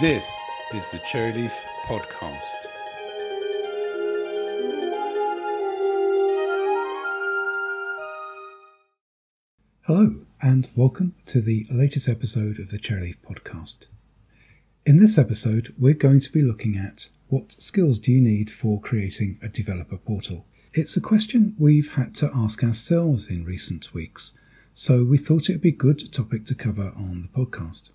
This is the Cherryleaf Podcast. Hello, and welcome to the latest episode of the Cherryleaf Podcast. In this episode, we're going to be looking at what skills do you need for creating a developer portal? It's a question we've had to ask ourselves in recent weeks, so we thought it would be a good topic to cover on the podcast.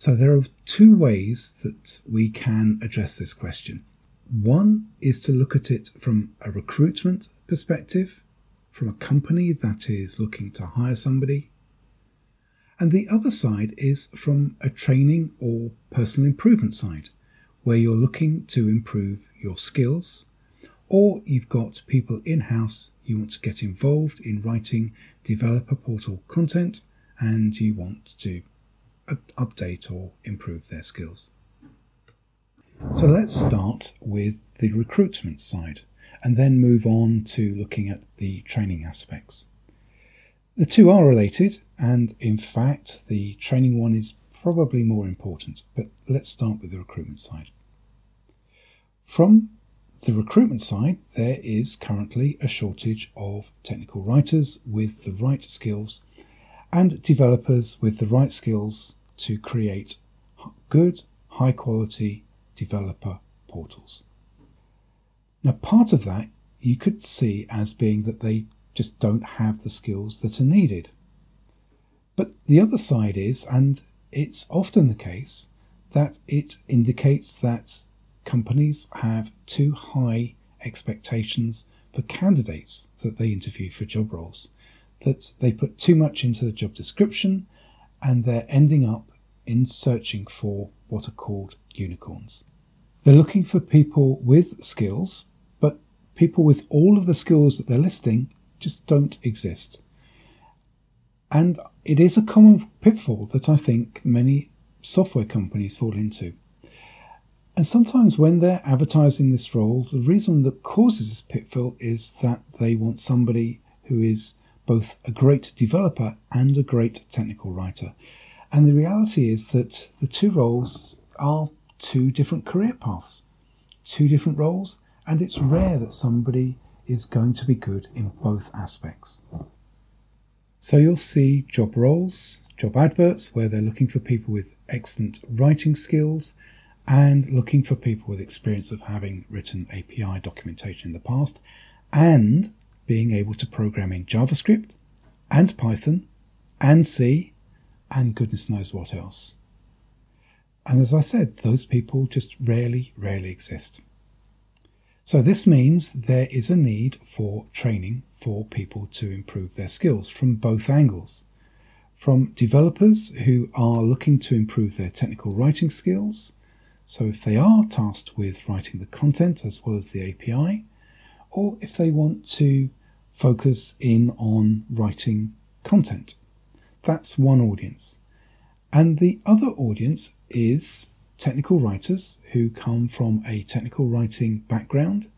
So there are two ways that we can address this question. One is to look at it from a recruitment perspective, from a company that is looking to hire somebody. And the other side is from a training or personal improvement side, where you're looking to improve your skills, or you've got people in house, you want to get involved in writing developer portal content, and you want to update or improve their skills. So let's start with the recruitment side and then move on to looking at the training aspects. The two are related, and in fact, the training one is probably more important, but let's start with the recruitment side. From the recruitment side, there is currently a shortage of technical writers with the right skills and developers with the right skills to create good, high quality developer portals. Now, part of that you could see as being that they just don't have the skills that are needed. But the other side is, and it's often the case, that it indicates that companies have too high expectations for candidates that they interview for job roles, that they put too much into the job description and they're ending up in searching for what are called unicorns. They're looking for people with skills, but people with all of the skills that they're listing just don't exist. And it is a common pitfall that I think many software companies fall into. And sometimes when they're advertising this role, the reason that causes this pitfall is that they want somebody who is both a great developer and a great technical writer. And the reality is that the two roles are two different career paths, two different roles, and it's rare that somebody is going to be good in both aspects. So you'll see job roles, job adverts where they're looking for people with excellent writing skills and looking for people with experience of having written API documentation in the past and being able to program in JavaScript and Python and C and goodness knows what else. And as I said, those people just rarely, rarely exist. So this means there is a need for training for people to improve their skills from both angles. From developers who are looking to improve their technical writing skills, so if they are tasked with writing the content as well as the API, or if they want to focus in on writing content that's one audience. And the other audience is technical writers who come from a technical writing background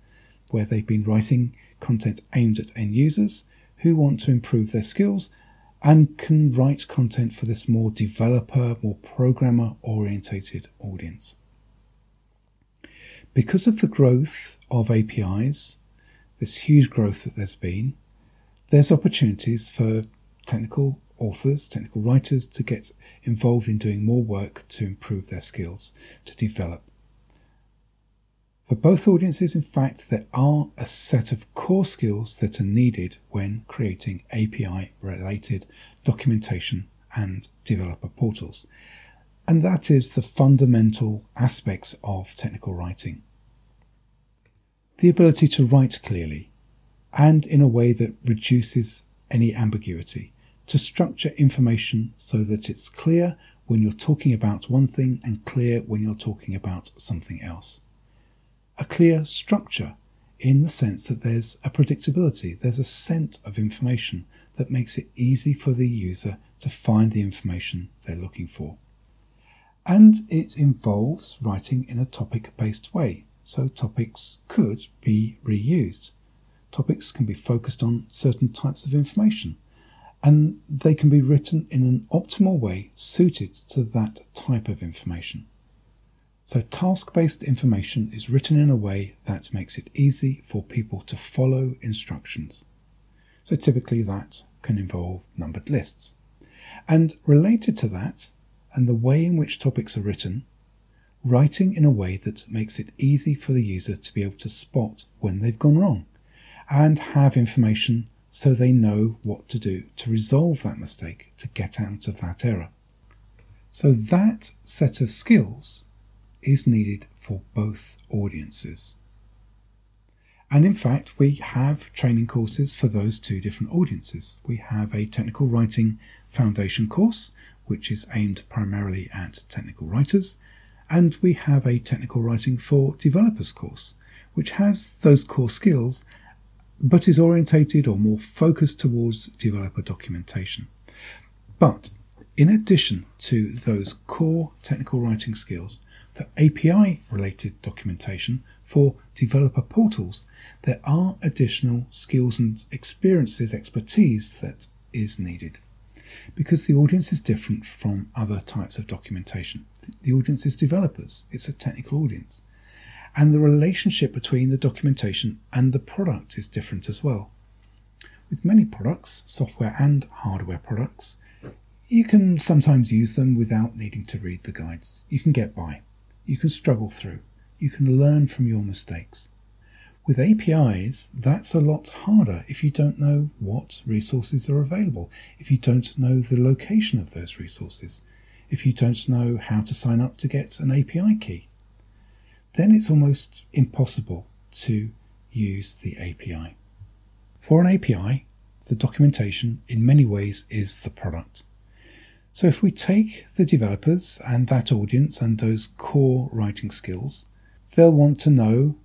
where they've been writing content aimed at end users who want to improve their skills and can write content for this more developer, more programmer orientated audience. Because of the growth of APIs, this huge growth that there's been, there's opportunities for technical authors, technical writers to get involved in doing more work to improve their skills, to develop. For both audiences, in fact, there are a set of core skills that are needed when creating API related documentation and developer portals. And that is the fundamental aspects of technical writing. The ability to write clearly and in a way that reduces any ambiguity to structure information so that it's clear when you're talking about one thing and clear when you're talking about something else. A clear structure in the sense that there's a predictability, there's a scent of information that makes it easy for the user to find the information they're looking for. And it involves writing in a topic based way, so topics could be reused. Topics can be focused on certain types of information, and they can be written in an optimal way suited to that type of information. So, task based information is written in a way that makes it easy for people to follow instructions. So, typically, that can involve numbered lists. And related to that, and the way in which topics are written, writing in a way that makes it easy for the user to be able to spot when they've gone wrong and have information so they know what to do to resolve that mistake, to get out of that error. So, that set of skills is needed for both audiences. And in fact, we have training courses for those two different audiences. We have a technical writing foundation course, which is aimed primarily at technical writers, and we have a technical writing for developers course, which has those core skills but is orientated or more focused towards developer documentation. But in addition to those core technical writing skills, for API related documentation for developer portals, there are additional skills and experiences, expertise that is needed. Because the audience is different from other types of documentation. The audience is developers, it's a technical audience. And the relationship between the documentation and the product is different as well. With many products, software and hardware products, you can sometimes use them without needing to read the guides. You can get by. You can struggle through. You can learn from your mistakes. With APIs, that's a lot harder if you don't know what resources are available, if you don't know the location of those resources, if you don't know how to sign up to get an API key. Then it's almost impossible to use the API. For an API, the documentation in many ways is the product. So if we take the developers and that audience and those core writing skills, they'll want to know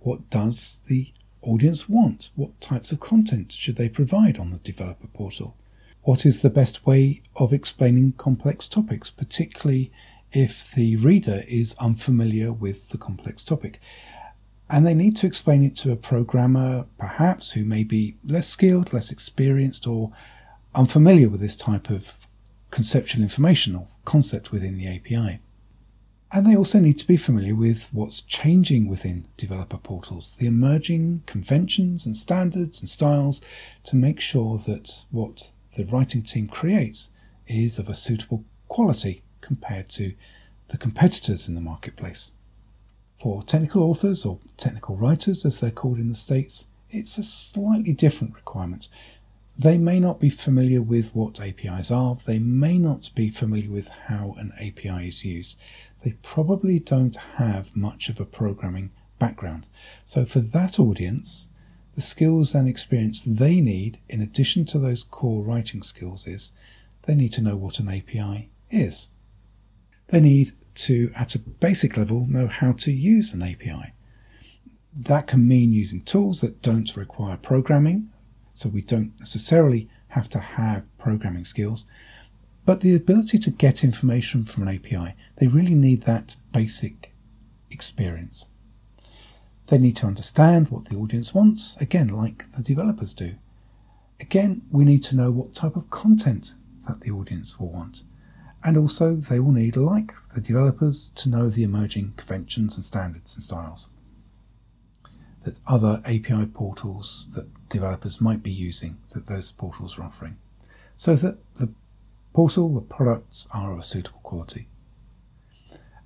what does the audience want? What types of content should they provide on the developer portal? What is the best way of explaining complex topics, particularly if the reader is unfamiliar with the complex topic? And they need to explain it to a programmer, perhaps, who may be less skilled, less experienced, or unfamiliar with this type of conceptual information or concept within the API. And they also need to be familiar with what's changing within developer portals, the emerging conventions and standards and styles to make sure that what the writing team creates is of a suitable quality compared to the competitors in the marketplace. For technical authors or technical writers, as they're called in the States, it's a slightly different requirement they may not be familiar with what APIs are, they may not be familiar with how an API is used. They probably don't have much of a programming background. So, for that audience, the skills and experience they need, in addition to those core writing skills, is they need to know what an API is. They need to, at a basic level, know how to use an API. That can mean using tools that don't require programming, so we don't necessarily have to have programming skills. But the ability to get information from an API, they really need that basic experience. They need to understand what the audience wants, again, like the developers do. Again, we need to know what type of content that the audience will want. And also, they will need, like the developers, to know the emerging conventions and standards and styles that other API portals that developers might be using that those portals are offering, so that the portal, the products are of a suitable quality.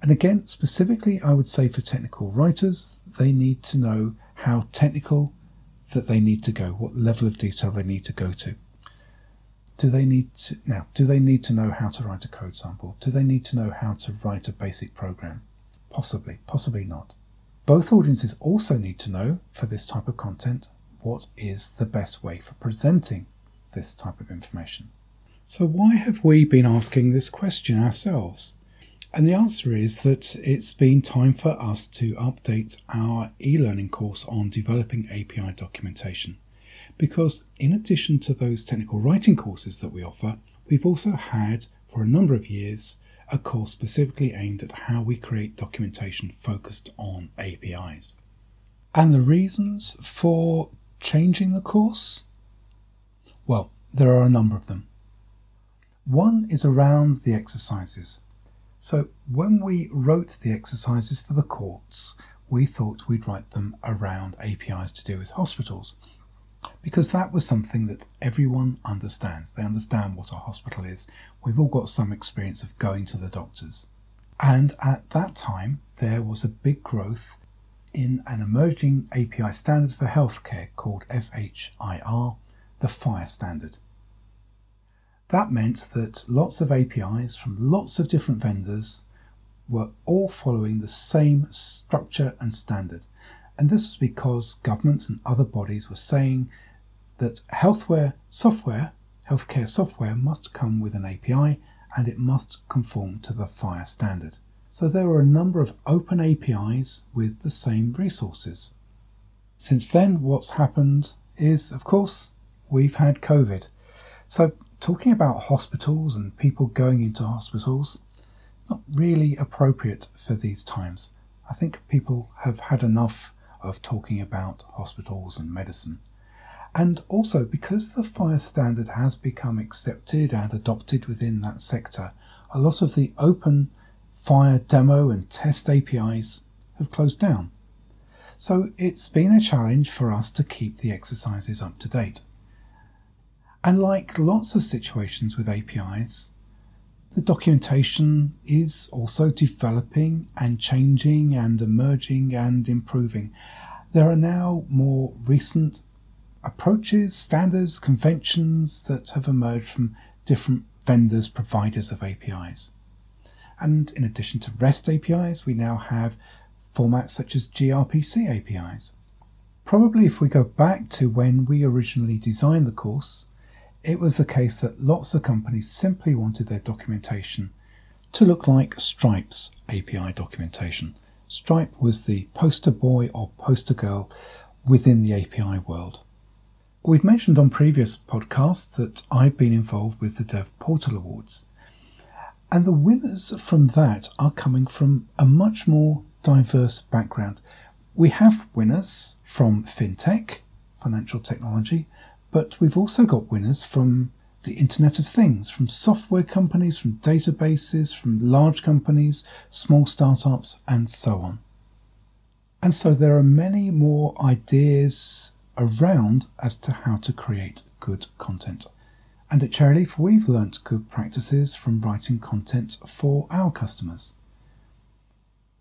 And again, specifically, I would say for technical writers, they need to know how technical that they need to go, what level of detail they need to go to. Do they need to, now, do they need to know how to write a code sample? Do they need to know how to write a basic program? Possibly, possibly not. Both audiences also need to know, for this type of content, what is the best way for presenting this type of information. So, why have we been asking this question ourselves? And the answer is that it's been time for us to update our e learning course on developing API documentation. Because, in addition to those technical writing courses that we offer, we've also had for a number of years a course specifically aimed at how we create documentation focused on APIs. And the reasons for changing the course? Well, There are a number of them. One is around the exercises. So when we wrote the exercises for the courts, we thought we'd write them around APIs to do with hospitals because that was something that everyone understands. They understand what a hospital is. We've all got some experience of going to the doctors. And at that time, there was a big growth in an emerging API standard for healthcare called FHIR, the FHIR standard. That meant that lots of APIs from lots of different vendors were all following the same structure and standard. And this was because governments and other bodies were saying that healthcare software, healthcare software must come with an API and it must conform to the FHIR standard. So there were a number of open APIs with the same resources. Since then, what's happened is, of course, we've had COVID. So talking about hospitals and people going into hospitals is not really appropriate for these times. I think people have had enough of talking about hospitals and medicine. And also, because the FHIR standard has become accepted and adopted within that sector, a lot of the open FHIR demo and test APIs have closed down. So it's been a challenge for us to keep the exercises up to date. And like lots of situations with APIs, the documentation is also developing and changing and emerging and improving. There are now more recent approaches, standards, conventions that have emerged from different vendors, providers of APIs. And in addition to REST APIs, we now have formats such as gRPC APIs. Probably if we go back to when we originally designed the course, it was the case that lots of companies simply wanted their documentation to look like Stripe's API documentation. Stripe was the poster boy or poster girl within the API world. We've mentioned on previous podcasts that I've been involved with the Dev Portal Awards. And the winners from that are coming from a much more diverse background. We have winners from fintech, financial technology, but we've also got winners from the Internet of Things, from software companies, from databases, from large companies, small startups, and so on. And so there are many more ideas around as to how to create good content. And at Cherryleaf, we've learnt good practices from writing content for our customers.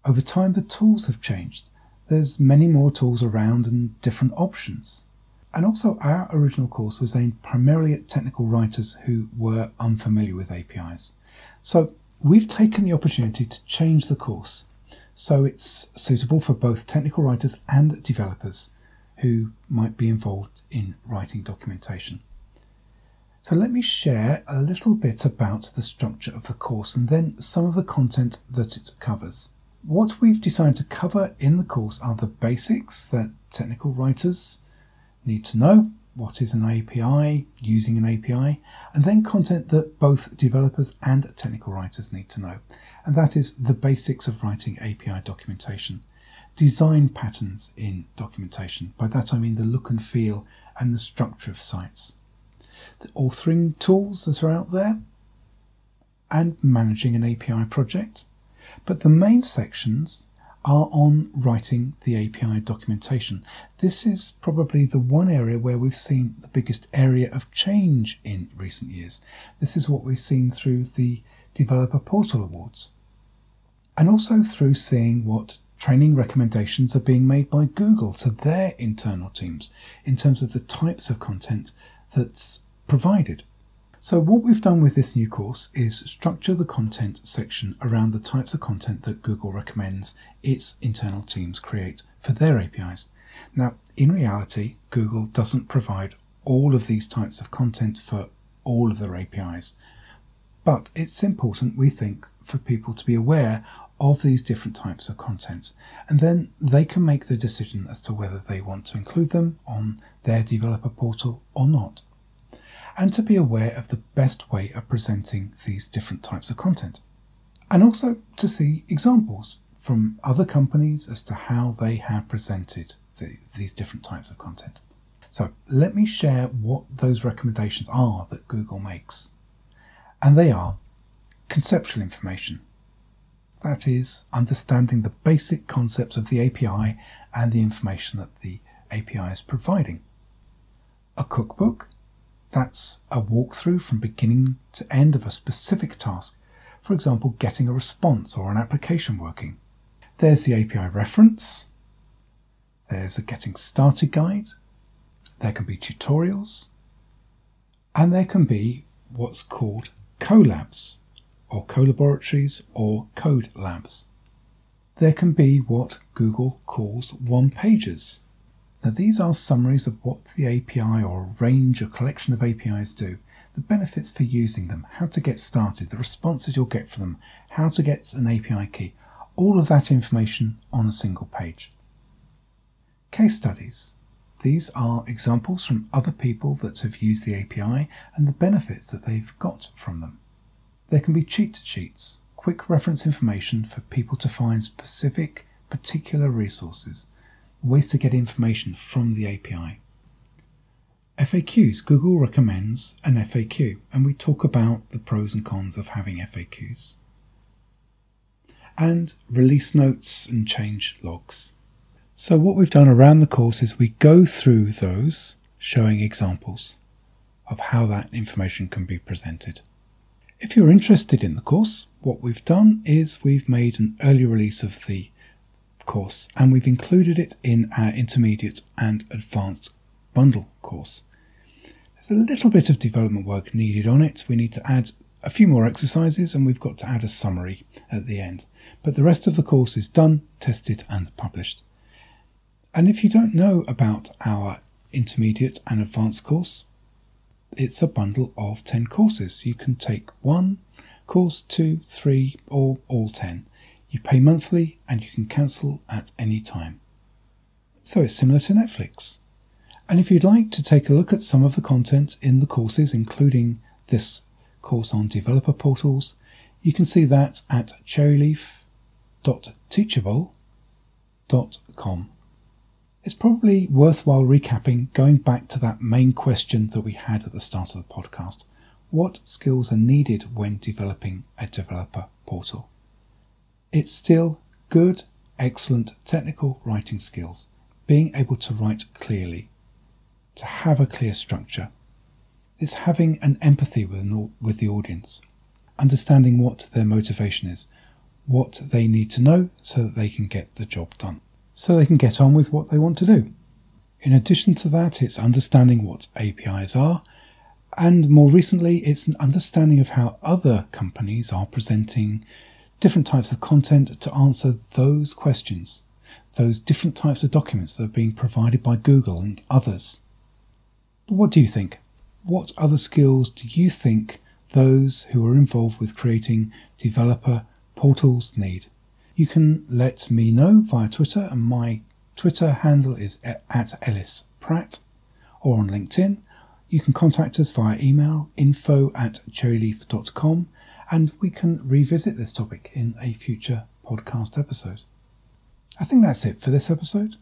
Over time, the tools have changed. There's many more tools around and different options. And also, our original course was aimed primarily at technical writers who were unfamiliar with APIs. So, we've taken the opportunity to change the course so it's suitable for both technical writers and developers who might be involved in writing documentation. So, let me share a little bit about the structure of the course and then some of the content that it covers. What we've decided to cover in the course are the basics that technical writers need to know what is an API, using an API, and then content that both developers and technical writers need to know. And that is the basics of writing API documentation. Design patterns in documentation. By that I mean the look and feel and the structure of sites. The authoring tools that are out there, and managing an API project. But the main sections are on writing the API documentation. This is probably the one area where we've seen the biggest area of change in recent years. This is what we've seen through the Developer Portal Awards. And also through seeing what training recommendations are being made by Google to their internal teams in terms of the types of content that's provided. So what we've done with this new course is structure the content section around the types of content that Google recommends its internal teams create for their APIs. Now, in reality, Google doesn't provide all of these types of content for all of their APIs. But it's important, we think, for people to be aware of these different types of content. And then they can make the decision as to whether they want to include them on their developer portal or not and to be aware of the best way of presenting these different types of content. And also to see examples from other companies as to how they have presented the, these different types of content. So let me share what those recommendations are that Google makes. And they are conceptual information. That is, understanding the basic concepts of the API and the information that the API is providing. A cookbook, that's a walkthrough from beginning to end of a specific task, for example, getting a response or an application working. There's the API reference, there's a getting started guide, there can be tutorials, and there can be what's called collabs, or co-laboratories, or code labs. There can be what Google calls one pages. Now, these are summaries of what the API or range or collection of APIs do, the benefits for using them, how to get started, the responses you'll get from them, how to get an API key, all of that information on a single page. Case studies. These are examples from other people that have used the API and the benefits that they've got from them. There can be cheat sheets, quick reference information for people to find specific, particular resources, ways to get information from the API. FAQs. Google recommends an FAQ, and we talk about the pros and cons of having FAQs. And release notes and change logs. So, what we've done around the course is we go through those, showing examples of how that information can be presented. If you're interested in the course, what we've done is we've made an early release of the course and we've included it in our intermediate and advanced bundle course. There's a little bit of development work needed on it. We need to add a few more exercises and we've got to add a summary at the end. But the rest of the course is done, tested, and published. And if you don't know about our intermediate and advanced course, it's a bundle of 10 courses. You can take one course, two, three, or all 10. You pay monthly and you can cancel at any time. So it's similar to Netflix. And if you'd like to take a look at some of the content in the courses, including this course on developer portals, you can see that at cherryleaf.teachable.com. It's probably worthwhile recapping going back to that main question that we had at the start of the podcast. What skills are needed when developing a developer portal? It's still good, excellent technical writing skills, being able to write clearly, to have a clear structure. It's having an empathy with, the audience, understanding what their motivation is, what they need to know so that they can get the job done so they can get on with what they want to do. In addition to that, it's understanding what APIs are, and more recently, it's an understanding of how other companies are presenting different types of content to answer those questions, those different types of documents that are being provided by Google and others. But what do you think? What other skills do you think those who are involved with creating developer portals need? you can let me know via Twitter, and my Twitter handle is at Ellis Pratt, or on LinkedIn. You can contact us via email info at cherryleaf.com, and we can revisit this topic in a future podcast episode. I think that's it for this episode.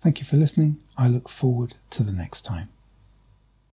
Thank you for listening. I look forward to the next time.